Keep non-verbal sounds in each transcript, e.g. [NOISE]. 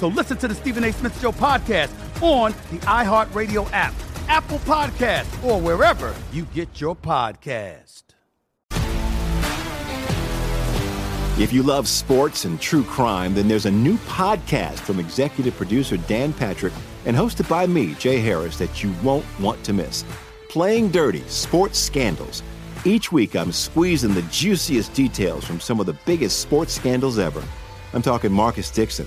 So listen to the Stephen A. Smith Show podcast on the iHeartRadio app, Apple Podcast, or wherever you get your podcast. If you love sports and true crime, then there's a new podcast from executive producer Dan Patrick and hosted by me, Jay Harris, that you won't want to miss. Playing Dirty Sports Scandals. Each week, I'm squeezing the juiciest details from some of the biggest sports scandals ever. I'm talking Marcus Dixon,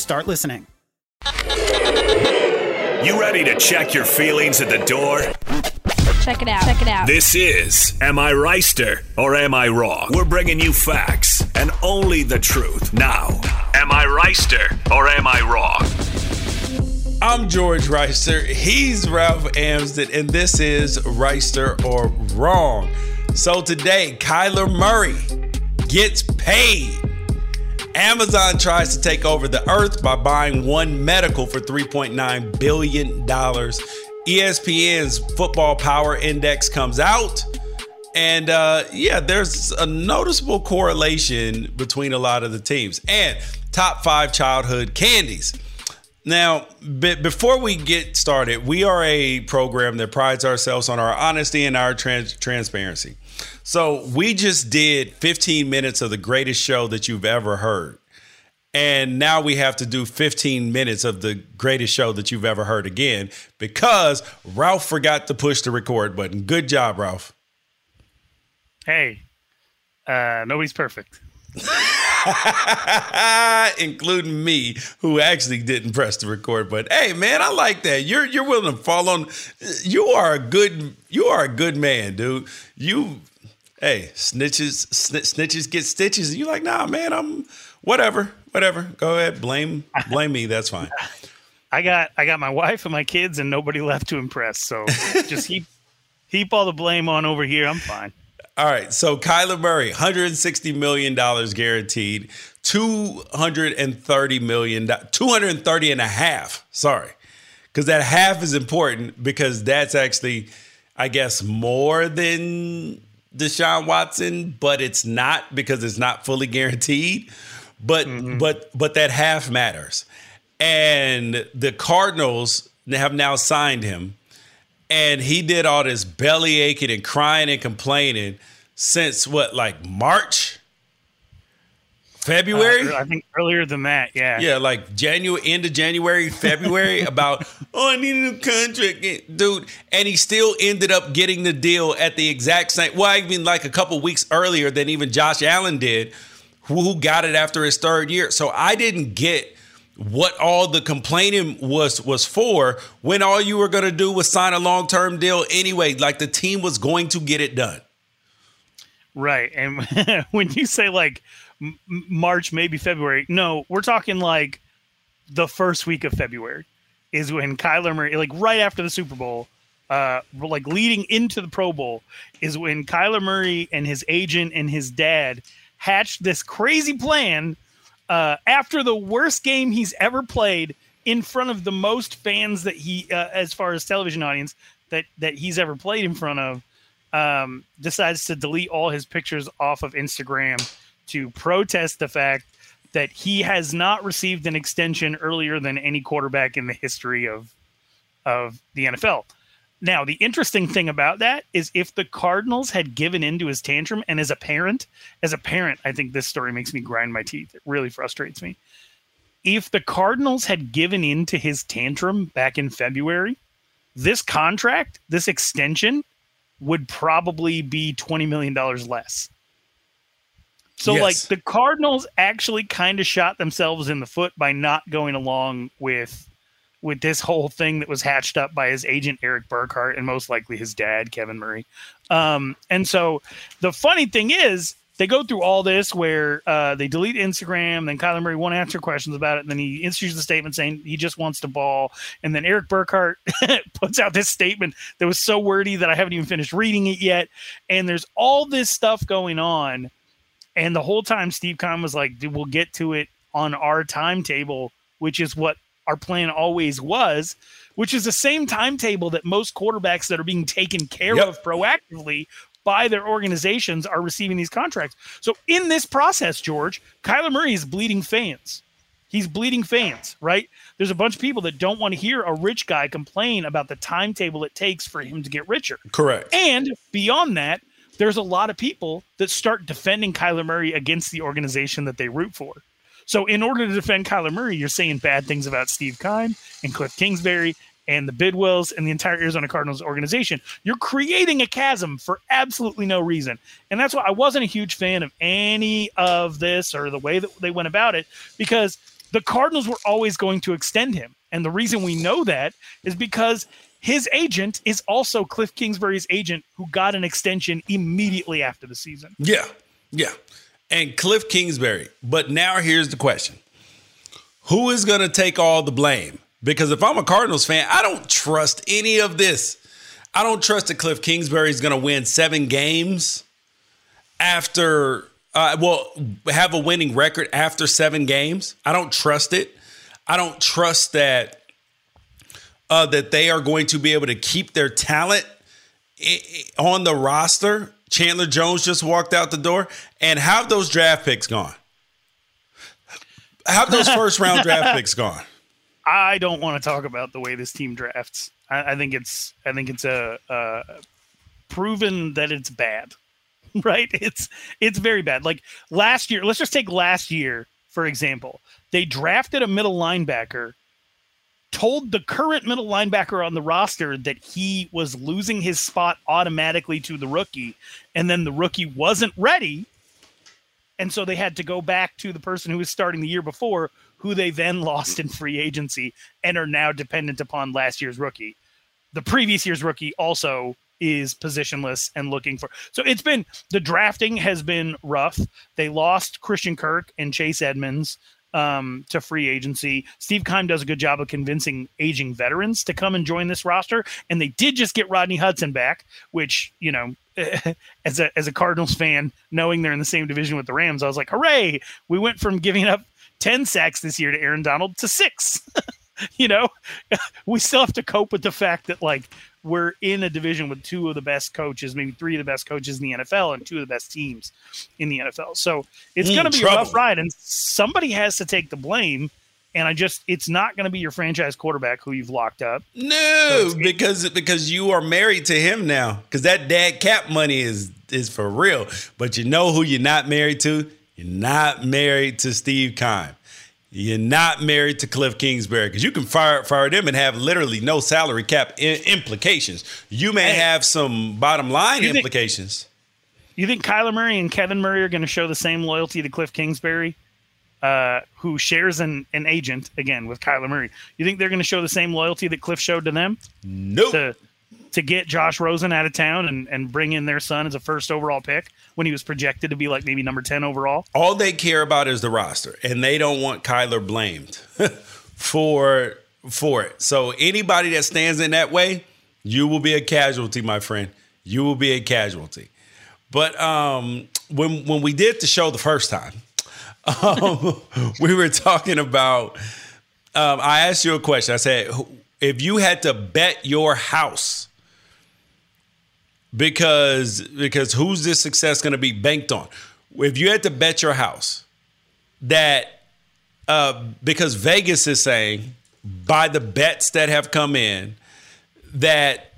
start listening. You ready to check your feelings at the door? Check it out. Check it out. This is Am I Reister or Am I Wrong? We're bringing you facts and only the truth. Now, Am I Reister or Am I Wrong? I'm George Reister. He's Ralph Amsden, and this is Reister or Wrong. So today, Kyler Murray gets paid. Amazon tries to take over the earth by buying One Medical for $3.9 billion. ESPN's Football Power Index comes out. And uh, yeah, there's a noticeable correlation between a lot of the teams and top five childhood candies. Now, b- before we get started, we are a program that prides ourselves on our honesty and our trans- transparency. So we just did 15 minutes of the greatest show that you've ever heard. And now we have to do 15 minutes of the greatest show that you've ever heard again because Ralph forgot to push the record button. Good job, Ralph. Hey, uh, nobody's perfect. [LAUGHS] including me, who actually didn't press the record button. Hey, man, I like that. You're you're willing to fall on. You are a good. You are a good man, dude. You, hey, snitches, snitches get stitches. And you're like, nah, man, I'm whatever, whatever. Go ahead, blame blame me. That's fine. [LAUGHS] I got I got my wife and my kids, and nobody left to impress. So [LAUGHS] just heap heap all the blame on over here. I'm fine. All right. So Kyler Murray, $160 million guaranteed, 230 million, 230 and a half. Sorry. Because that half is important because that's actually, I guess, more than Deshaun Watson, but it's not because it's not fully guaranteed. But mm-hmm. but but that half matters. And the Cardinals have now signed him and he did all this belly aching and crying and complaining since what, like March, February? Uh, I think earlier than that. Yeah. Yeah, like January, end of January, February. [LAUGHS] about oh, I need a new contract, dude. And he still ended up getting the deal at the exact same. Well, I mean, like a couple weeks earlier than even Josh Allen did, who got it after his third year. So I didn't get what all the complaining was was for when all you were going to do was sign a long-term deal anyway like the team was going to get it done right and [LAUGHS] when you say like march maybe february. No we're talking like the first week of february is when Kyler Murray, like right after the Super Bowl, uh, like leading into the Pro Bowl, is when Kyler Murray and his agent and his dad hatched this crazy plan uh, after the worst game he's ever played in front of the most fans that he, uh, as far as television audience that that he's ever played in front of, um, decides to delete all his pictures off of Instagram to protest the fact that he has not received an extension earlier than any quarterback in the history of of the NFL. Now, the interesting thing about that is if the Cardinals had given into his tantrum, and as a parent, as a parent, I think this story makes me grind my teeth. It really frustrates me. If the Cardinals had given into his tantrum back in February, this contract, this extension, would probably be $20 million less. So, Yes. like, the Cardinals actually kind of shot themselves in the foot by not going along with with this whole thing that was hatched up by his agent Erik Burkhardt and most likely his dad Kevin Murray. Um, and so the funny thing is they go through all this where uh, they delete Instagram, then Kyler Murray won't answer questions about it, and then he issues the statement saying he just wants to ball, and then Erik Burkhardt [LAUGHS] puts out this statement that was so wordy that I haven't even finished reading it yet, and there's all this stuff going on, and the whole time Steve Keim was like, "Dude, we'll get to it on our timetable," which is what our plan always was, which is the same timetable that most quarterbacks that are being taken care Yep. of proactively by their organizations are receiving these contracts. So in this process, George, Kyler Murray is bleeding fans. He's bleeding fans, right? There's a bunch of people that don't want to hear a rich guy complain about the timetable it takes for him to get richer. Correct. And beyond that, there's a lot of people that start defending Kyler Murray against the organization that they root for. So, in order to defend Kyler Murray, you're saying bad things about Steve Keim and Cliff Kingsbury and the Bidwells and the entire Arizona Cardinals organization. You're creating a chasm for absolutely no reason. And that's why I wasn't a huge fan of any of this or the way that they went about it because the Cardinals were always going to extend him. And the reason we know that is because his agent is also Cliff Kingsbury's agent who got an extension immediately after the season. Yeah, yeah. And Cliff Kingsbury. But now here's the question Who is going to take all the blame? Because if I'm a Cardinals fan, I don't trust any of this. I don't trust that Cliff Kingsbury is going to win seven games after, uh, well, have a winning record after seven games. I don't trust it. I don't trust that uh, that they are going to be able to keep their talent on the roster. Chandler Jones just walked out the door, and have those draft picks gone? Have those first round [LAUGHS] draft picks gone? I don't want to talk about the way this team drafts. I, I think it's I think it's a, uh proven that it's bad. [LAUGHS] Right? It's it's very bad. Like last year, let's just take last year for example. They drafted a middle linebacker, told the current middle linebacker on the roster that he was losing his spot automatically to the rookie, and then the rookie wasn't ready. And so they had to go back to the person who was starting the year before, who they then lost in free agency and are now dependent upon last year's rookie. The previous year's rookie also is positionless and looking for. So it's been the drafting has been rough. They lost Christian Kirk and Chase Edmonds um, to free agency. Steve Keim does a good job of convincing aging veterans to come and join this roster, and they did just get Rodney Hudson back, which you know. [LAUGHS] As a as a Cardinals fan, knowing they're in the same division with the Rams, I was like, "Hooray! We went from giving up ten sacks this year to Aaron Donald to six. [LAUGHS] you know, [LAUGHS] we still have to cope with the fact that like we're in a division with two of the best coaches, maybe three of the best coaches in the NFL, and two of the best teams in the NFL. So it's Mm, going to be a rough ride, and somebody has to take the blame. And I just, it's not going to be your franchise quarterback who you've locked up. No, because because you are married to him now. Because that dad cap money is is for real. But you know who you're not married to? You're not married to Steve Keim. You're not married to Cliff Kingsbury because you can fire fire them and have literally no salary cap I- implications. You may have some bottom line You think- implications. You think Kyler Murray and Kevin Murray are going to show the same loyalty to Cliff Kingsbury, uh, who shares an, an agent again with Kyler Murray? You think they're going to show the same loyalty that Cliff showed to them? Nope. To, to get Josh Rosen out of town and, and bring in their son as a first overall pick when he was projected to be like maybe number 10 overall? All they care about is the roster, and they don't want Kyler blamed [LAUGHS] for for it. So anybody that stands in that way, you will be a casualty, my friend. You will be a casualty. But um, when when we did the show the first time, [LAUGHS] um, [LAUGHS] we were talking about. Um, I asked you a question. I said, if you had to bet your house, because because who's this success going to be banked on? If you had to bet your house that uh, because Vegas is saying by the bets that have come in that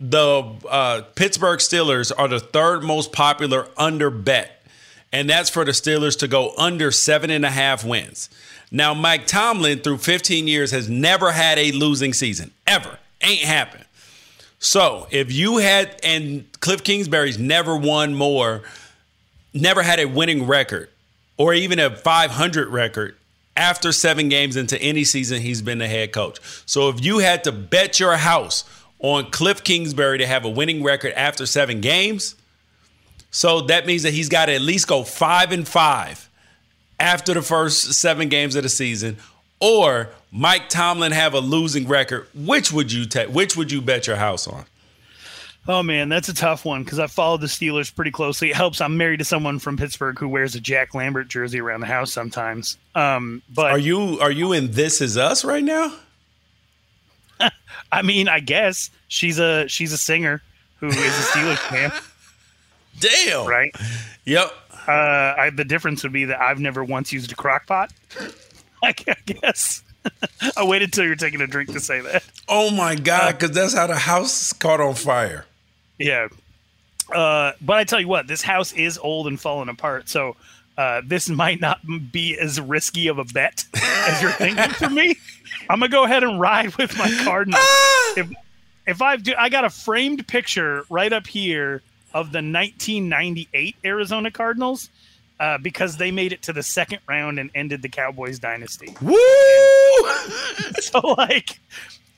the uh, Pittsburgh Steelers are the third most popular under bet, and that's for the Steelers to go under seven and a half wins. Now, Mike Tomlin, through 15 years, has never had a losing season, ever. Ain't happened. So, if you had, and Cliff Kingsbury's never won more, never had a winning record or even a 500 record after seven games into any season he's been the head coach. So, if you had to bet your house on Cliff Kingsbury to have a winning record after seven games, so that means that he's got to at least go five and five after the first seven games of the season, or Mike Tomlin have a losing record, which would you take? Which would you bet your house on? Oh man, that's a tough one because I followed the Steelers pretty closely. It helps. I'm married to someone from Pittsburgh who wears a Jack Lambert jersey around the house sometimes. Um, but are you are you in This Is Us right now? [LAUGHS] I mean, I guess she's a she's a singer who is a Steelers [LAUGHS] fan. Damn. Right. Yep. Uh, I, the difference would be that I've never once used a crock pot. [LAUGHS] I guess. [LAUGHS] I waited till you're taking a drink to say that. Oh my god! Because that's how the house caught on fire. Yeah. Uh, but I tell you what, this house is old and falling apart. So uh, this might not be as risky of a bet [LAUGHS] as you're thinking for me. I'm gonna go ahead and ride with my Cardinals. if if I've do, I got a framed picture right up here of the 1998 Arizona Cardinals uh, because they made it to the second round and ended the Cowboys dynasty. Woo! [LAUGHS] so like.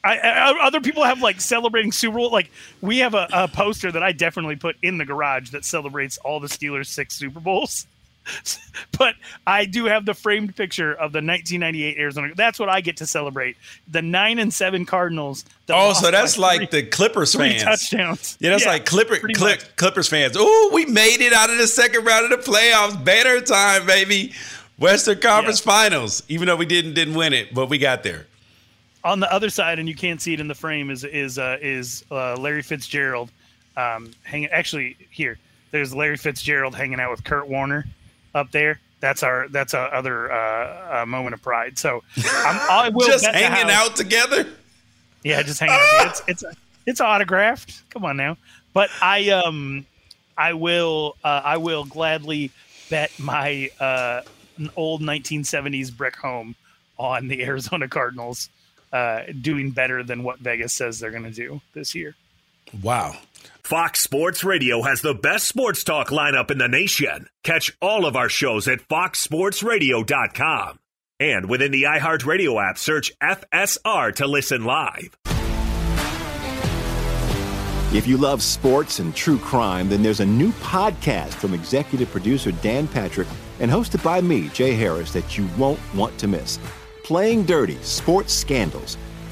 I, I, other people have like celebrating Super Bowl. Like we have a, a poster that I definitely put in the garage that celebrates all the Steelers' six Super Bowls. [LAUGHS] but I do have the framed picture of the 1998 Arizona. That's what I get to celebrate. The nine and seven Cardinals. Oh, so that's like three, the Clippers fans. touchdowns. Yeah, that's yeah, like Clipper, Clip, Clippers fans. Oh, we made it out of the second round of the playoffs. Better time, baby. Western Conference yeah. Finals. Even though we didn't didn't win it, but we got there. On the other side, and you can't see it in the frame, is is uh, is uh, Larry Fitzgerald um, hanging. Actually, here there's Larry Fitzgerald hanging out with Kurt Warner up there. That's our that's our other uh, uh, moment of pride. So I'm, I [LAUGHS] will just hanging out together. Yeah, just hanging out. It's it's it's autographed. Come on now. But I um I will uh, I will gladly bet my uh, old 1970s brick home on the Arizona Cardinals uh, doing better than what Vegas says they're going to do this year. Wow. Fox Sports Radio has the best sports talk lineup in the nation. Catch all of our shows at foxsportsradio.com. And within the iHeartRadio app, search FSR to listen live. If you love sports and true crime, then there's a new podcast from executive producer Dan Patrick and hosted by me, Jay Harris, that you won't want to miss. Playing Dirty Sports Scandals.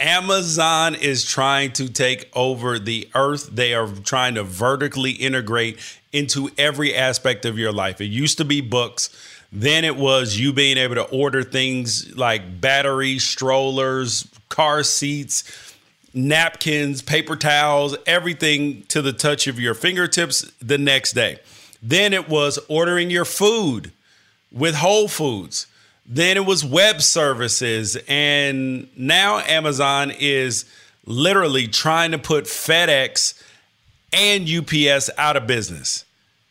Amazon is trying to take over the earth. They are trying to vertically integrate into every aspect of your life. It used to be books. Then it was you being able to order things like batteries, strollers, car seats, napkins, paper towels, everything to the touch of your fingertips the next day. Then it was ordering your food with Whole Foods. Then it was web services. And now Amazon is literally trying to put FedEx and UPS out of business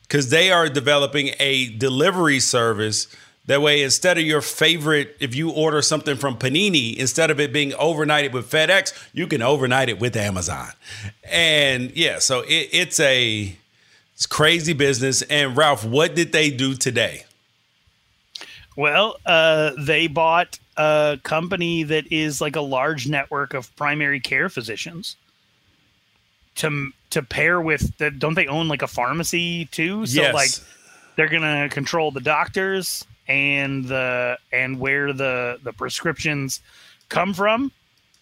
because they are developing a delivery service. That way, instead of your favorite, if you order something from Panini, instead of it being overnighted with FedEx, you can overnight it with Amazon. And yeah, so it, it's a it's crazy business. And Ralph, what did they do today? Well, uh, they bought a company that is like a large network of primary care physicians to to pair with the, don't they own like a pharmacy too? So Yes. like they're gonna control the doctors and the and where the the prescriptions come from.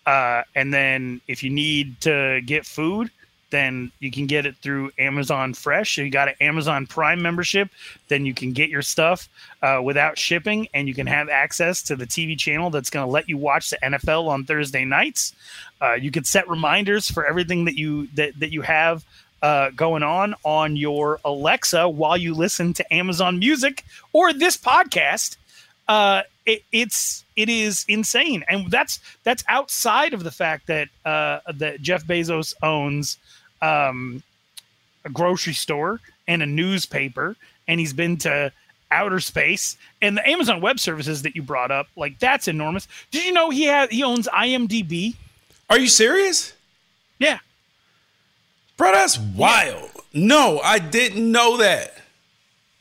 Uh, and then if you need to get food, then you can get it through Amazon Fresh. If you got an Amazon Prime membership, then you can get your stuff uh, without shipping, and you can have access to the TV channel that's going to let you watch the NFL on Thursday nights. Uh, you can set reminders for everything that you that that you have uh, going on on your Alexa while you listen to Amazon Music or this podcast. Uh, it, it's it is insane, and that's that's outside of the fact that uh, that Jeff Bezos owns um, a grocery store and a newspaper, and he's been to outer space and the Amazon Web Services that you brought up. Like that's enormous. Did you know he has he owns IMDb? Are you serious? Yeah. Bro, that's wild. No, I didn't know that.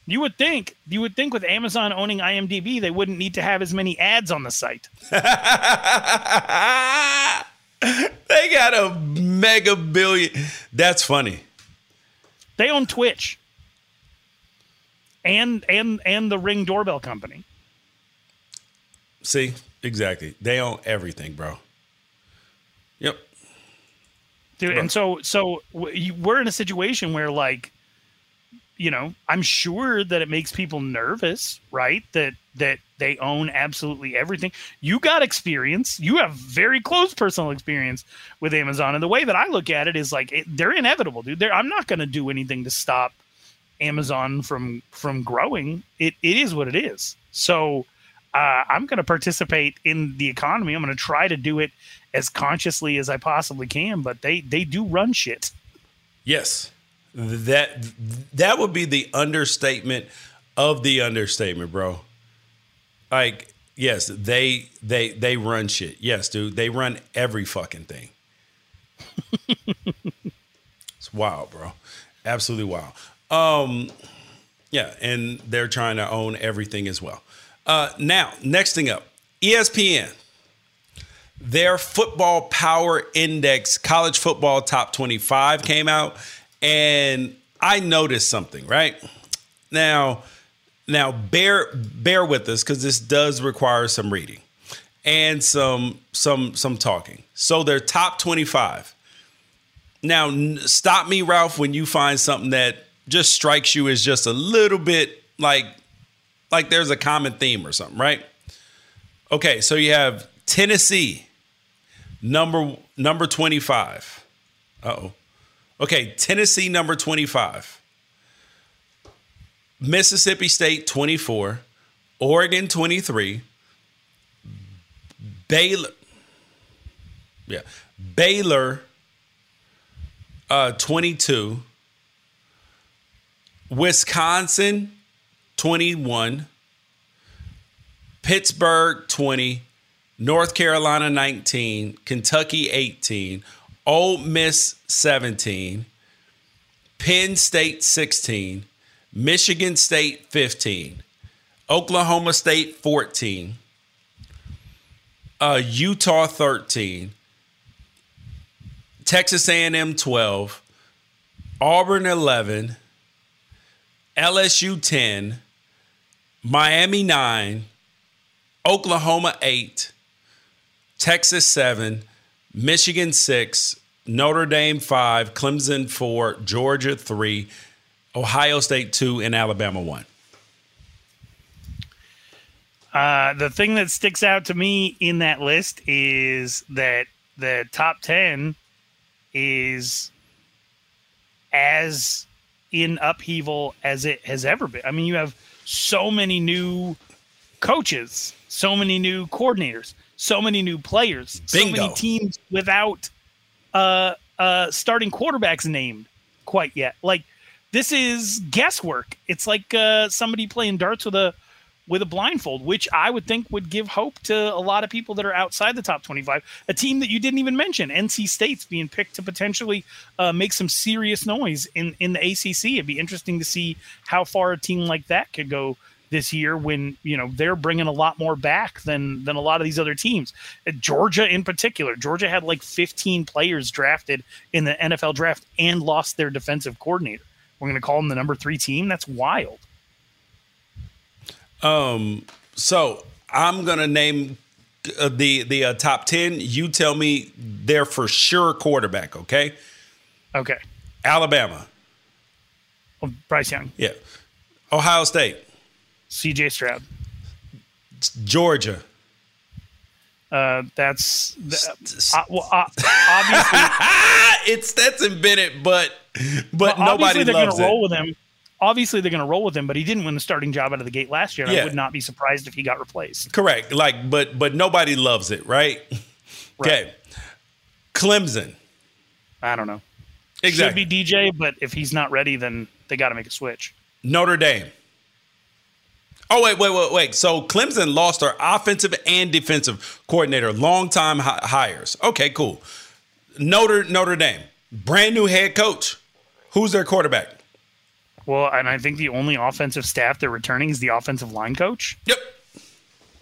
You would think you would think with Amazon owning IMDb, they wouldn't need to have as many ads on the site. [LAUGHS] They got a mega billion. That's funny. They own Twitch and and and the Ring doorbell company. See, exactly. They own everything, bro. Yep. dude and so so we're in a situation where like you know i'm sure that it makes people nervous right that that they own absolutely everything. You got experience. You have very close personal experience with amazon. And the way that i look at it is like it, they're inevitable dude. They're, i'm not going to do anything to stop amazon from from growing. It it is what it is. So uh, i'm going to participate in the economy. I'm going to try to do it as consciously as i possibly can but they they do run shit. Yes. That that would be the understatement of the understatement, bro. Like Yes, they they they run shit. Yes, dude, they run every fucking thing. [LAUGHS] it's wild, bro. Absolutely wild. Um, yeah, and they're trying to own everything as well. Uh, now, next thing up, ESPN. Their football power index, college football top 25 came out, and I noticed something, right? Now, now bear bear with us because this does require some reading and some some some talking. So they're top 25. Now, stop me, Ralph, when you find something that just strikes you as just a little bit like like there's a common theme or something, right? Okay, so you have Tennessee, number number 25. Uh-oh. Okay, Tennessee number 25. Mississippi State 24, Oregon 23, Baylor Yeah. Baylor uh 22, Wisconsin 21, Pittsburgh 20, North Carolina 19, Kentucky 18, Ole Miss 17, Penn State 16, Michigan State 15, Oklahoma State 14, uh, Utah 13, Texas A&M 12, Auburn 11, LSU 10, Miami 9, Oklahoma 8, Texas 7, Michigan 6, Notre Dame 5, Clemson 4, Georgia 3, Ohio State 2, and Alabama 1. Uh, the thing that sticks out to me in that list is that the top 10 is as in upheaval as it has ever been. I mean, you have so many new coaches, so many new coordinators, so many new players, so many teams without uh, uh, starting quarterbacks named quite yet. Like this is guesswork. It's like uh, somebody playing darts with a with a blindfold, which I would think would give hope to a lot of people that are outside the top 25. A team that you didn't even mention, NC State's being picked to potentially uh, make some serious noise in, in the ACC. It'd be interesting to see how far a team like that could go this year when you know they're bringing a lot more back than than a lot of these other teams. Uh, Georgia in particular, Georgia had like 15 players drafted in the NFL draft and lost their defensive coordinator. We're going to call them the number 3 team. That's wild. Um, so I'm gonna name uh, the the uh, top ten. You tell me they're for sure quarterback. Okay. Okay. Alabama. Oh, Bryce Young. Yeah. Ohio State. CJ Stroud. Georgia. Uh, that's uh, well, uh, obviously [LAUGHS] it's Stetson Bennett, but but well, nobody obviously they're loves going to roll with him. Obviously, they're going to roll with him, but he didn't win the starting job out of the gate last year. Yeah. I would not be surprised if he got replaced. Correct. Like, but but nobody loves it, right? [LAUGHS] Okay. Clemson. I don't know. Exactly. Should be DJ, but if he's not ready, then they got to make a switch. Notre Dame. Oh wait, wait, wait, wait. So Clemson lost their offensive and defensive coordinator, longtime hi- hires. Okay, cool. Notre Notre Dame, brand new head coach. Who's their quarterback? Well, and I think the only offensive staff they're returning is the offensive line coach. Yep.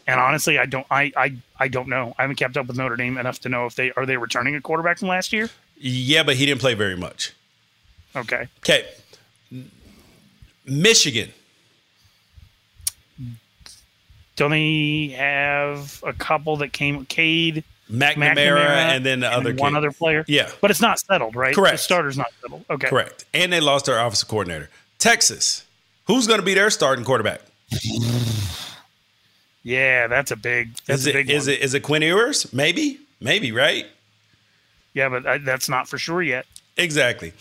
And honestly, I don't, I, I, I don't know. I haven't kept up with Notre Dame enough to know if they are they returning a quarterback from last year. Yeah, but he didn't play very much. Okay. Okay. Michigan. Don't they have a couple that came Cade, McNamara, and then the other one kid. other player? Yeah. but it's not settled, right? Correct. The starter's not settled. Okay, Correct. And they lost their offensive coordinator. Texas. Who's going to be their starting quarterback? [SIGHS] Yeah, that's a big. That's Is a big is it is it Quinn Ewers? Maybe. Maybe, right? Yeah, but I, that's not for sure yet. Exactly.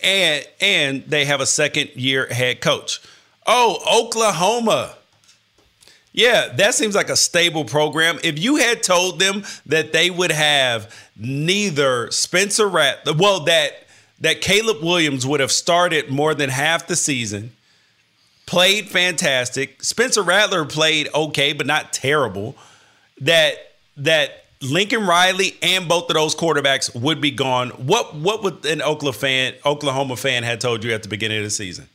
And and they have a second year head coach. Oh, Oklahoma. Yeah, that seems like a stable program. If you had told them that they would have neither Spencer Rat, well, that that Caleb Williams would have started more than half the season, played fantastic. Spencer Rattler played okay, but not terrible. That that Lincoln Riley and both of those quarterbacks would be gone. What what would an Oklahoma fan Oklahoma fan had told you at the beginning of the season?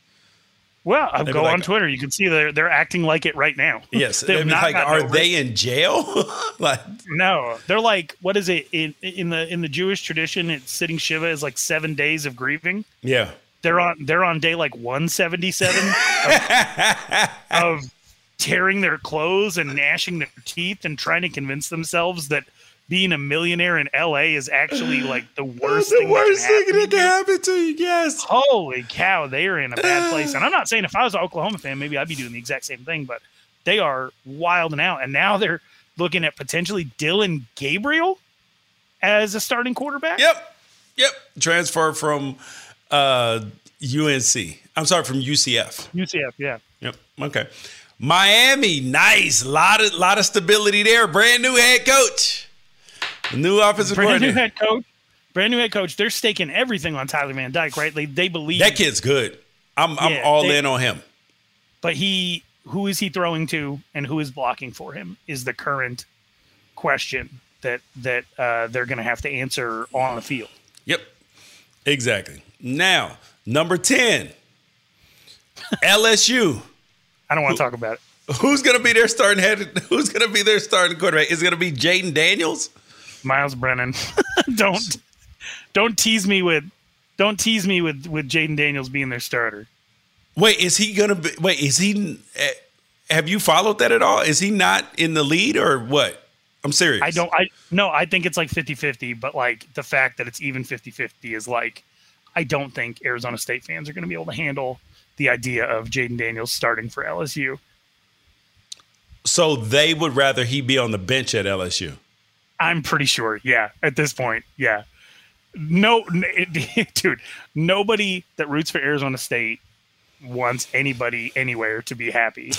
Well, I'll go like- on Twitter. You can see they're they're acting like it right now. [LAUGHS] Yes, they'd not like, are over they in jail? [LAUGHS] like, No, they're like, what is it in in the in the Jewish tradition? It's sitting shiva is like seven days of grieving. yeah, They're on they're on day like one seventy seven [LAUGHS] of, of tearing their clothes and gnashing their teeth and trying to convince themselves that being a millionaire in L.A. is actually [SIGHS] like the worst the thing. that worst can thing that can happen to you. Yes. Holy cow, they are in a bad place. [SIGHS] And I'm not saying if I was an Oklahoma fan, maybe I'd be doing the exact same thing, but they are wilding out. And now they're looking at potentially Dillon Gabriel as a starting quarterback. Yep. Yep. Transfer from uh, UNC. I'm sorry, from UCF. UCF, yeah. Yep. Okay. Miami, nice. Lot of lot of stability there. Brand new head coach. New offensive Brand new head coach. Brand new head coach. They're staking everything on Tyler Van Dyke, right? They, they believe That kid's good. I'm I'm Yeah, all they- in on him. but he who is he throwing to and who is blocking for him is the current question that that uh, they're going to have to answer on the field. Yep. Exactly. Now, number 10. LSU. I don't want to talk about it. Who's gonna be their starting head? Who's gonna be their starting quarterback? Is it gonna be Jayden Daniels? Myles Brennan. [LAUGHS] don't don't tease me with don't tease me with with Jayden Daniels being their starter. Wait, is he gonna be? Wait, is he? eh, Have you followed that at all? Is he not in the lead or what? I'm serious. I don't I no, I think it's like 50-50, but like the fact that it's even 50-50 is like I don't think Arizona State fans are going to be able to handle the idea of Jayden Daniels starting for LSU. So they would rather he be on the bench at LSU. I'm pretty sure. Yeah, at this point, yeah. No, it- [LAUGHS] dude, nobody that roots for Arizona State wants anybody anywhere to be happy.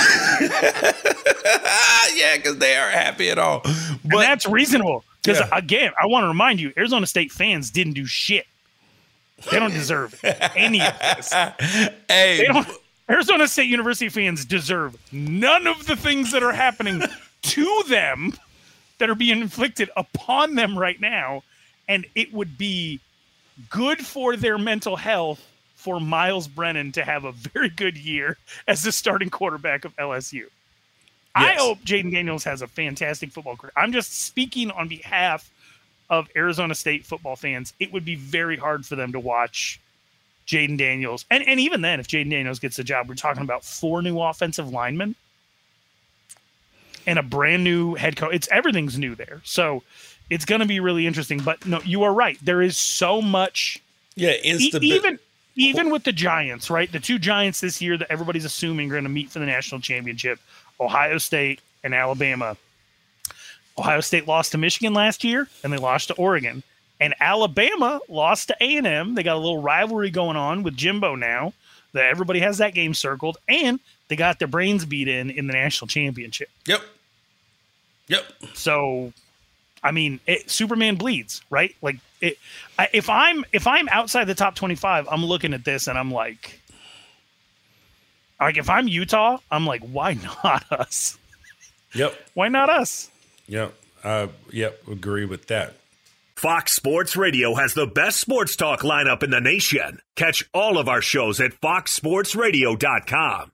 Ah, [LAUGHS] yeah, because they are happy at all. and that's reasonable. Because Yeah. again, I want to remind you, Arizona State fans didn't do shit. They don't deserve any of this. [LAUGHS] Hey. Arizona State University fans deserve none of the things that are happening to them that are being inflicted upon them right now. And it would be good for their mental health for Myles Brennan to have a very good year as the starting quarterback of LSU. I hope Jayden Daniels has a fantastic football career. I'm just speaking on behalf of Arizona State football fans. It would be very hard for them to watch Jayden Daniels. And, and even then, if Jayden Daniels gets the job, we're talking about four new offensive linemen and a brand new head coach. It's everything's new there. So it's going to be really interesting. But no, you are right. There is so much. yeah, E- instability. even even with the Giants, right? The two Giants this year that everybody's assuming are going to meet for the national championship, Ohio State and Alabama. Ohio State lost to Michigan last year, and they lost to Oregon. And Alabama lost to A and M. They got a little rivalry going on with Jimbo now. That everybody has that game circled, and they got their brains beat in in the national championship. Yep. Yep. So, I mean, it, Superman bleeds, right? Like, it, I, if I'm if I'm outside the top twenty five, I'm looking at this and I'm like, like if I'm Utah, I'm like, why not [LAUGHS] us? Yep. Why not us? Yep. Uh, yep. Agree with that. Fox Sports Radio has the best sports talk lineup in the nation. Catch all of our shows at foxsportsradio.com.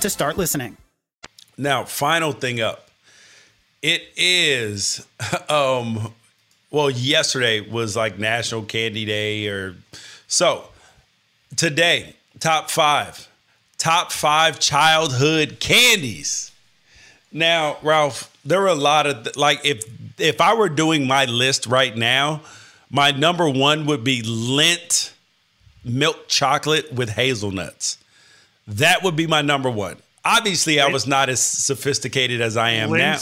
to start listening. Now, final thing up. It is [LAUGHS] um well, yesterday was like National Candy Day or so. Today, top 5. Top 5 childhood candies. Now, Ralph, there are a lot of like if if I were doing my list right now, my number 1 would be Lindt milk chocolate with hazelnuts. That would be my number 1 obviously I was not as sophisticated as I am Lindt? now.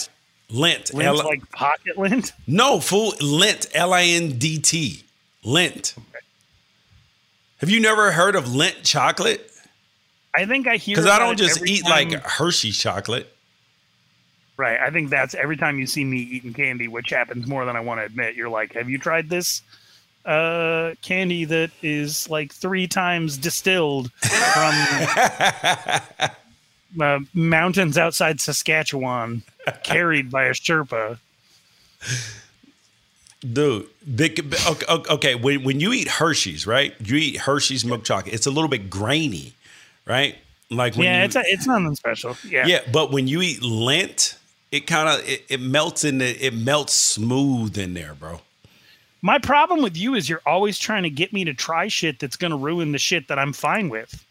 Lint, Lint, L- like pocket lint. no fool, lint, L I N D T, lint. Have you never heard of lint chocolate? I think I hear Because I don't just eat time- like Hershey chocolate. Right. I think that's every time you see me eating candy, which happens more than I want to admit. You're like, "Have you tried this uh, candy that is like three times distilled from [LAUGHS] uh, mountains outside Saskatchewan, carried by a Sherpa?" Dude, okay, okay, when, when you eat Hershey's, right? You eat Hershey's milk chocolate. It's a little bit grainy, right? Like when yeah, you, it's a, it's nothing special. Yeah. yeah, but when you eat lint, it kind of it, it melts in the it melts smooth in there, bro. My problem with you is you're always trying to get me to try shit that's going to ruin the shit that I'm fine with.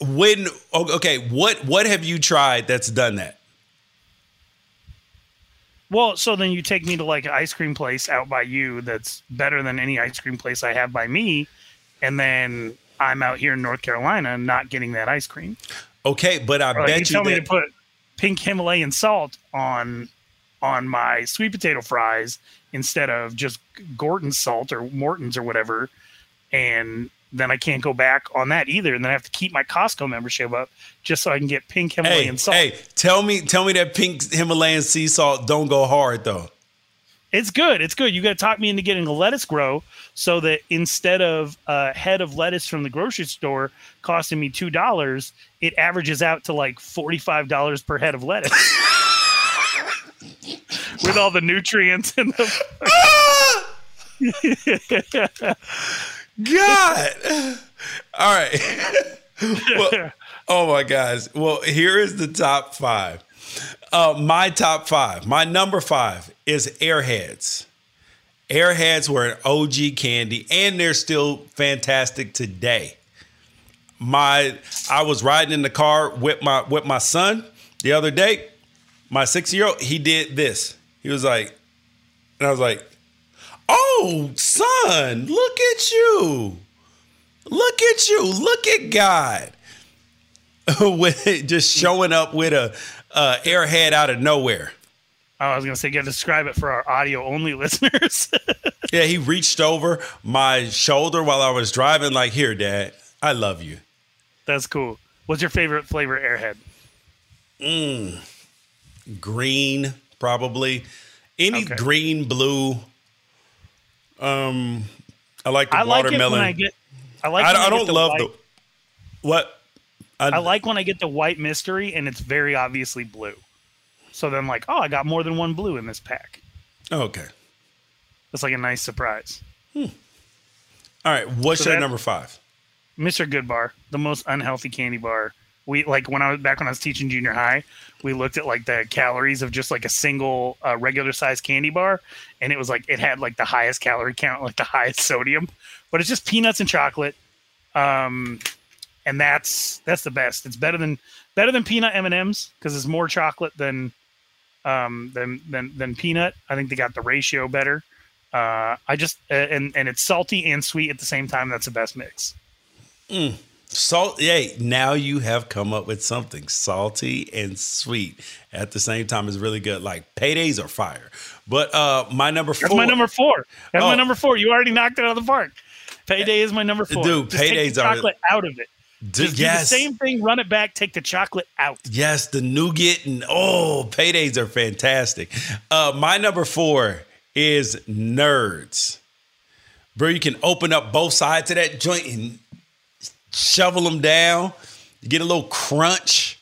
When okay, what what have you tried that's done that? Well, so then you take me to like an ice cream place out by you that's better than any ice cream place I have by me, and then I'm out here in North Carolina not getting that ice cream. Okay, but I Or, like, bet you you tell me to put pink Himalayan salt on on my sweet potato fries instead of just Gordon salt or Morton's or whatever, and then I can't go back on that either, and then I have to keep my Costco membership up just so I can get pink Himalayan hey, salt. hey, tell me tell me that pink Himalayan sea salt don't go hard though. It's good. It's good. You got to talk me into getting a lettuce grow so that instead of a head of lettuce from the grocery store costing me two dollars, it averages out to like forty five dollars per head of lettuce. [LAUGHS] With all the nutrients in the God. All right. well, oh my guys. Well, here is the top five. Uh, my top five. My number five is Airheads. Airheads were an OG candy, and they're still fantastic today. my I was riding in the car with my with my son the other day. My six year old, he did this. He was like, and I was like, "Oh, son, look at you! Look at you! Look at God!" [LAUGHS] with just showing up with a uh, airhead out of nowhere. Oh, I was gonna say, you got to describe it for our audio only [LAUGHS] listeners. yeah, he reached over my shoulder while I was driving, like, "Here, Dad, I love you." That's cool. What's your favorite flavor airhead? Mm, green, probably. Any Okay. green, blue. Um, I like the I like it watermelon. when I get. I like. I, when I don't the love white, the what. I like when I get the white mystery and it's very obviously blue. So then, like, oh, I got more than one blue in this pack. Okay. It's like a nice surprise. All right. What's So your number five? Mr. Good Bar, the most unhealthy candy bar. We like when I was back when I was teaching junior high, we looked at like the calories of just like a single uh, regular size candy bar, and it was like it had like the highest calorie count, like the highest [LAUGHS] sodium, but it's just peanuts and chocolate, um, and that's that's the best. It's better than better than peanut M and M's because it's more chocolate than um, than than than peanut. I think they got the ratio better. Uh, I just and and it's salty and sweet at the same time. That's the best mix. Mm. Salt. Hey, now you have come up with something salty and sweet at the same time. is really good. Like paydays are fire. But uh, my number four. That's my number four. That's my Oh. number four. You already knocked it out of the park. Payday is my number four. Dude, Just paydays are- chocolate out of it. Dude, Just do yes. the same thing. Run it back. Take the chocolate out. Yes, the nougat and oh, paydays are fantastic. Uh, my number four is nerds. Bro, you can open up both sides of that joint and shovel them down. You get a little crunch,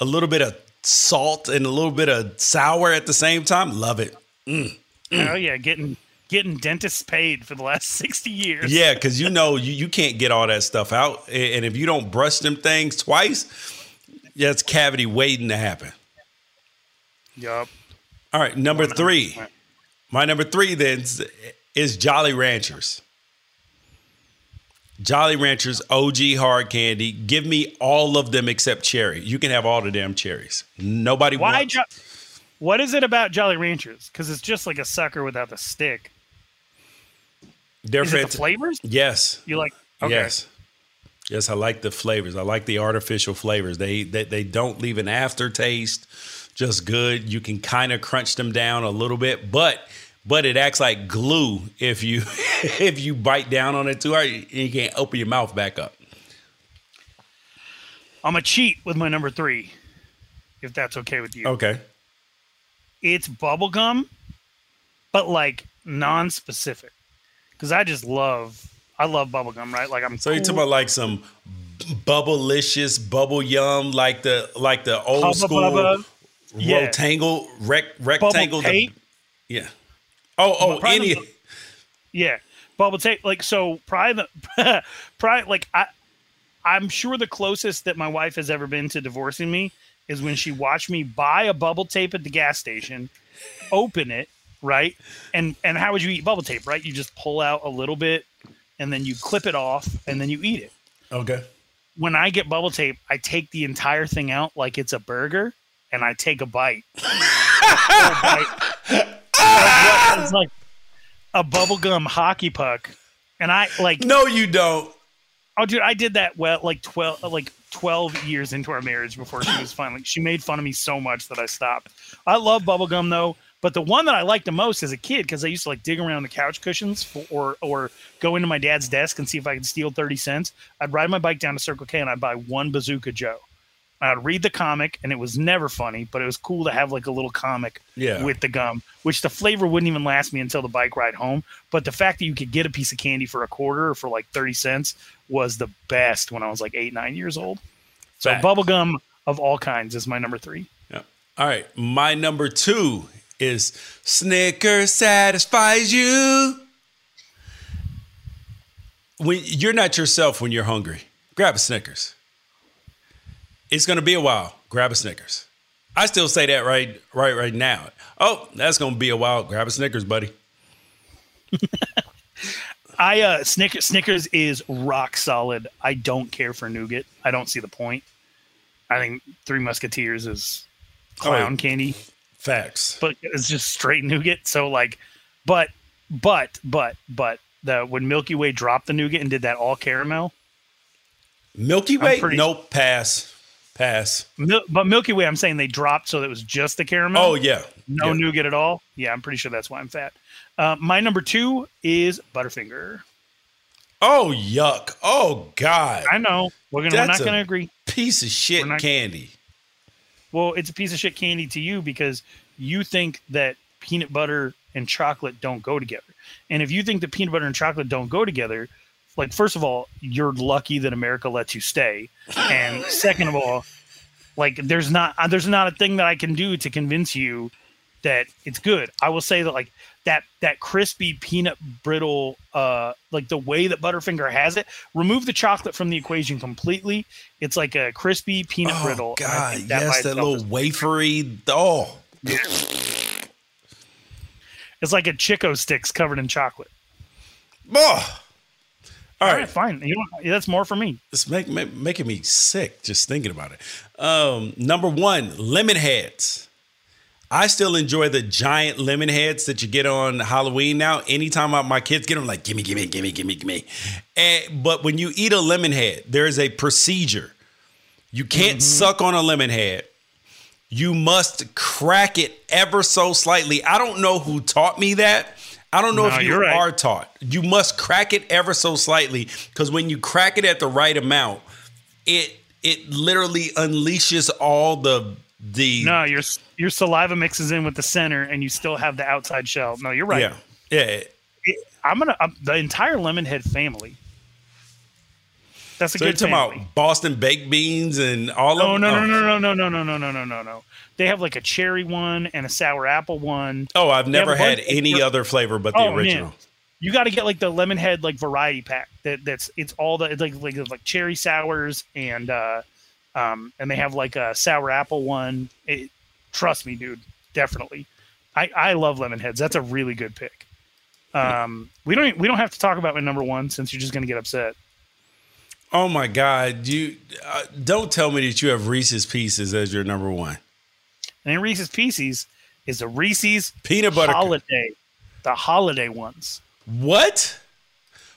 a little bit of salt, and a little bit of sour at the same time. Love it. Mm. Oh yeah, getting getting dentists paid for the last [LAUGHS] sixty years. Yeah, because you know you, you can't get all that stuff out. And if you don't brush them things twice, that's cavity waiting to happen. Yup. All right, number three. My number three then is- is Jolly Ranchers. Jolly Ranchers OG hard candy. Give me all of them except cherry. You can have all the damn cherries. Nobody Why? wants. Jo- what is it about Jolly Ranchers? Because it's just like a sucker without the stick. They're is fant- the flavors? Yes. You like? Okay. Yes. Yes, I like the flavors. I like the artificial flavors. They they, they don't leave an aftertaste. Just good. You can kind of crunch them down a little bit, but but it acts like glue if you [LAUGHS] if you bite down on it too hard. You can't open your mouth back up. I'm a cheat with my number three, if that's okay with you. Okay. It's bubblegum, but like non-specific. Because I just love, I love bubblegum, right? Like I'm. So you're talking about like some bubblicious bubble yum, like the like the old Hubba school Bubba. Yeah. rectangle rec, rectangle. the- tape? yeah. Oh oh But oh, any the- Yeah, bubble tape. Like so, private, [LAUGHS] private. like I, I'm sure the closest that my wife has ever been to divorcing me is when she watched me buy a bubble tape at the gas station, open it, right, and and how would you eat bubble tape, right? You just pull out a little bit, and then you clip it off, and then you eat it. okay. When I get bubble tape, I take the entire thing out like it's a burger, and I take a bite. [LAUGHS] A bite [LAUGHS] is like a bubblegum hockey puck. And I like No, you don't. Oh dude, I did that well like twelve like twelve years into our marriage before she was finally she made fun of me so much that I stopped. I love bubblegum though, but the one that I liked the most as a kid, because I used to like dig around the couch cushions for, or or go into my dad's desk and see if I could steal 30 cents. I'd ride my bike down to Circle K and I'd buy one bazooka Joe. I'd read the comic and it was never funny, but it was cool to have like a little comic Yeah. with the gum, which the flavor wouldn't even last me until the bike ride home. But the fact that you could get a piece of candy for a quarter or for like 30 cents was the best when I was like eight, nine years old. So Fact. bubblegum of all kinds is my number three. Yeah. All right. My number two is Snickers satisfies you. When you're not yourself when you're hungry, grab a Snickers. It's gonna be a while. Grab a Snickers. I still say that right, right, right now. Oh, that's gonna be a while. Grab a Snickers, buddy. [LAUGHS] I uh Snickers Snickers is rock solid. I don't care for nougat. I don't see the point. I think Three Musketeers is clown Oh, candy, Facts. but it's just straight nougat. So like, but but but but the when Milky Way dropped the nougat and did that all caramel, Milky Way? pretty- nope. Pass. Pass. Mil- but Milky Way, I'm saying they dropped so that it was just the caramel. Oh yeah. no Yeah. nougat at all. Yeah, I'm pretty sure that's why I'm fat. Uh, my number two is Butterfinger. Oh yuck. Oh God. I know we're gonna we're not gonna agree. Piece of shit not- candy. Well, it's a piece of shit candy to you because you think that peanut butter and chocolate don't go together. And if you think that peanut butter and chocolate don't go together, like first of all, you're lucky that America lets you stay. And [LAUGHS] second of all, like there's not uh, there's not a thing that I can do to convince you that it's good. I will say that like that that crispy peanut brittle uh like the way that Butterfinger has it, remove the chocolate from the equation completely. It's like a crispy peanut Oh brittle. God. that Yes, that little wafery. Oh. It's like a Chick-O-Sticks covered in chocolate. Oh. All All right. fine. You know, that's more for me. It's make, make, making me sick just thinking about it. Um, number one, lemon heads. I still enjoy the giant lemon heads that you get on Halloween now. Anytime my, my kids get them, like, gimme, gimme, gimme, gimme, gimme. And, but when you eat a lemon head, there is a procedure. You can't suck on a lemon head. You must crack it ever so slightly. I don't know who taught me that. I don't know No, if you right. are taught. You must crack it ever so slightly because when you crack it at the right amount, it it literally unleashes all the the No, your your saliva mixes in with the center, and you still have the outside shell. No, you're right. yeah yeah. It- I'm gonna um, the entire Lemonhead family. That's a So you're talking family. about Boston baked beans and all No, of no, them? no, Oh. no, no, no, no, no, no, no, no, no, no. They have like a cherry one and a sour apple one. Oh, I've They never had any other flavor but the Oh, man. original. You got to get like the lemon head like variety pack. That that's it's all the it's like like like cherry sours and uh um and they have like a sour apple one. It, trust me, dude, definitely. I I love lemon heads. That's a really good pick. Um, we don't we don't have to talk about my number one since you're just gonna get upset. Oh my God! You uh, don't tell me that you have Reese's Pieces as your number one. And Reese's Pieces is the Reese's Peanut butter. holiday, the holiday ones. What?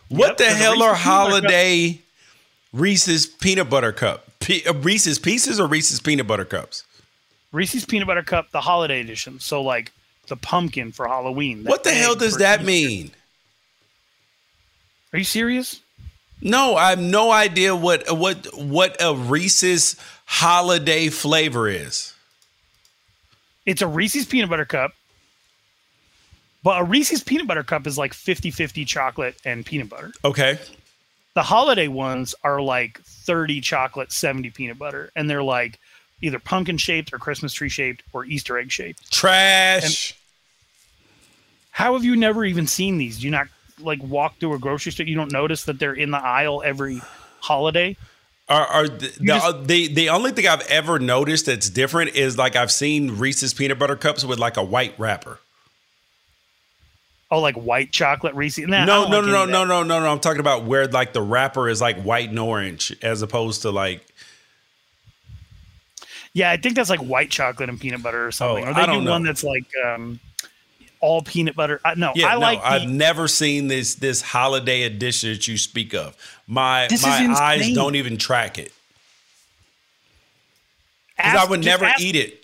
What Yep, the hell are butter cup. holiday Reese's peanut butter cup? Pe- uh, Reese's Pieces or Reese's peanut butter cups? Reese's peanut butter cup, the holiday edition. So like the pumpkin for Halloween. What the hell does that Easter. mean? Are you serious? No, I have no idea what what what a Reese's holiday flavor is. It's a Reese's peanut butter cup. But a Reese's peanut butter cup is like 50-50 chocolate and peanut butter. Okay. The holiday ones are like 30 chocolate, 70 peanut butter. And they're like either pumpkin shaped or Christmas tree shaped or Easter egg shaped. Trash. How have you never even seen these? Do you not like walk through a grocery store? You don't notice that they're in the aisle every holiday? Are, are the, the, just- the the only thing I've ever noticed that's different is like I've seen Reese's peanut butter cups with like a white wrapper. Oh, like white chocolate Reese's? Nah, no, no, like no, no, no, no, no, no. I'm talking about where like the wrapper is like white and orange as opposed to like. Yeah, I think that's like white chocolate and peanut butter or something. Oh, or they I do know. one that's like um, all peanut butter. I, no, yeah. I no, like the, I've never seen this this holiday edition that you speak of. My my eyes don't even track it because I would never ask- eat it.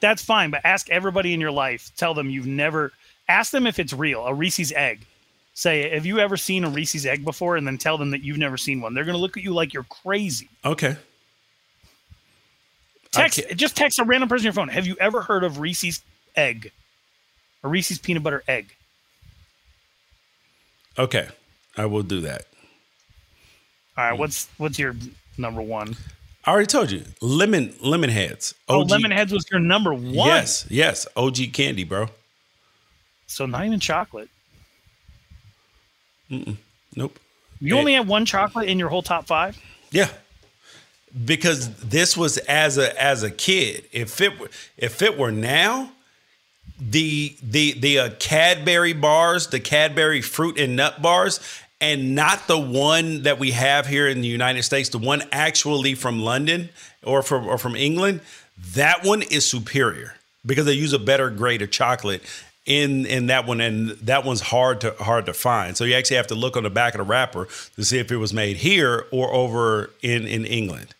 That's fine, but ask everybody in your life. Tell them you've never. Ask them if it's real. A Reese's egg. Say, have you ever seen a Reese's egg before? And then tell them that you've never seen one. They're going to look at you like you're crazy. Okay. Text can't- just text a random person on your phone. Have you ever heard of Reese's egg? A Reese's peanut butter egg. Okay. I will do that. All right, what's what's your number one? I already told you. Lemon lemon heads. Oh, lemon heads was your number one. Yes, yes. OG candy, bro. So not even chocolate. Nope. You only have one chocolate in your whole top five. Yeah. Because this was as a as a kid. If it were if it were now, the the the uh, Cadbury bars, the Cadbury fruit and nut bars, and not the one that we have here in the United States, the one actually from London or from or from England. That one is superior because they use a better grade of chocolate in in that one, and that one's hard to hard to find. So you actually have to look on the back of the wrapper to see if it was made here or over in in England.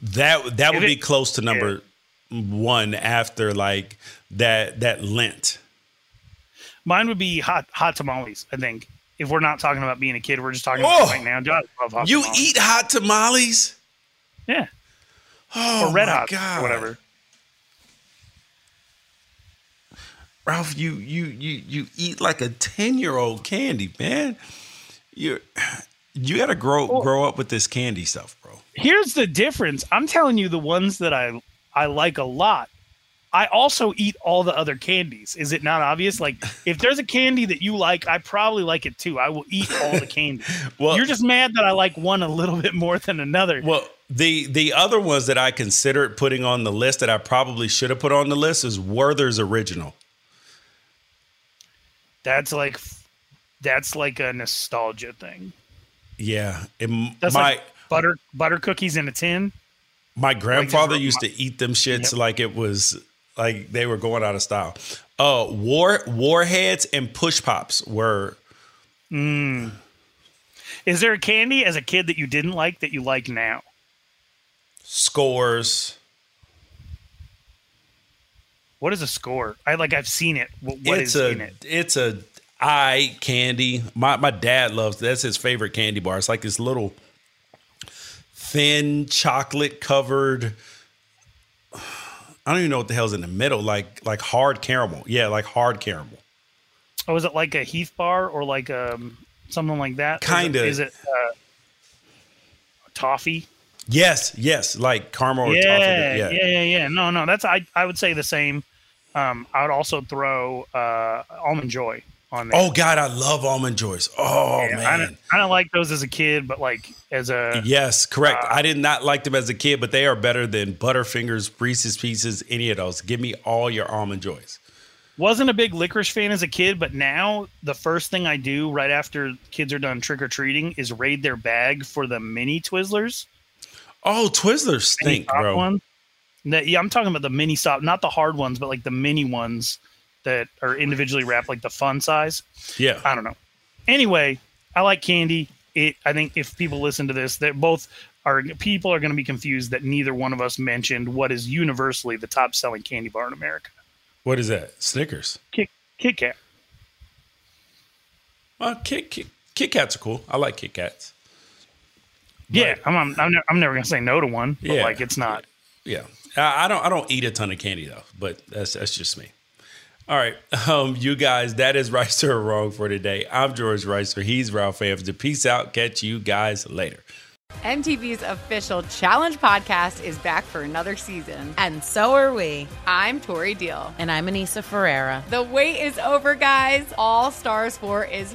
That that would be close to number one after like that that Lent. Mine would be hot hot tamales. I think if we're not talking about being a kid, we're just talking Oh! about right now. John, I love hot You tamales. eat hot tamales? yeah, Oh, or red hot God. or whatever. Ralph, you you you you eat like a ten year old candy, man. You you got to grow grow up with this candy stuff, bro. Here's the difference. I'm telling you, the ones that I I like a lot. I also eat all the other candies. Is it not obvious? Like, [LAUGHS] if there's a candy that you like, I probably like it too. I will eat all the candy. [LAUGHS] Well- you're just mad that I like one a little bit more than another. Well, the the other ones that I considered putting on the list that I probably should have put on the list is Werther's original. That's like, that's like a nostalgia thing. Yeah, it, That's my like butter butter cookies in a tin. My grandfather just- used to eat them shits Yep. like it was like they were going out of style. Uh, war warheads and push pops were Mm. Is there a candy as a kid that you didn't like that you like now? Skors. What is a Skor? I like I've seen it. Wh- What it's is a in it? it's a eye candy. My my dad loves that's his favorite candy bar. It's like this little thin chocolate covered. I don't even know what the hell's in the middle. Like like hard caramel. Yeah, like hard caramel. Oh, is it like a Heath bar or like um something like that? Kinda. Is it uh, toffee? Yes, yes, like caramel or yeah, toffee. yeah, yeah, yeah. No, no, that's I. I would say the same. Um, I would also throw uh, almond joy on there. Oh God, I love almond joys. Oh Yeah, I man. don't, I don't like those as a kid, but like as a Yes, correct. Uh, I did not like them as a kid, but they are better than Butterfingers, Reese's Pieces, any of those. Give me all your almond joys. wasn't a big licorice fan as a kid, but now the first thing I do right after kids are done trick or treating is raid their bag for the mini Twizzlers. Oh, Twizzlers stink, bro. One. That, yeah, I'm talking about the mini stop, not the hard ones, but like the mini ones that are individually wrapped, like the fun size. Yeah. I don't know. Anyway, I like candy. It. I think if people listen to this, that both are people are going to be confused that neither one of us mentioned what is universally the top selling candy bar in America. What is that? Snickers. Kit Kit Kat. Uh, Kit, Kit, Kit Kats are cool. I like Kit Kats. Yeah, I'm. I'm, I'm, never, I'm never going to say no to one, but Yeah. like it's not. Yeah, I, I don't. I don't eat a ton of candy though, but that's that's just me. All right, [LAUGHS] um, you guys, that is right or wrong for today. I'm George Reister. He's Ralph Amster. Peace out. Catch you guys later. MTV's official Challenge podcast is back for another season. And so are we. I'm Tori Deal. And I'm Aneesa Ferreira. The wait is over, guys. All Stars 4 is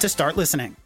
to start listening.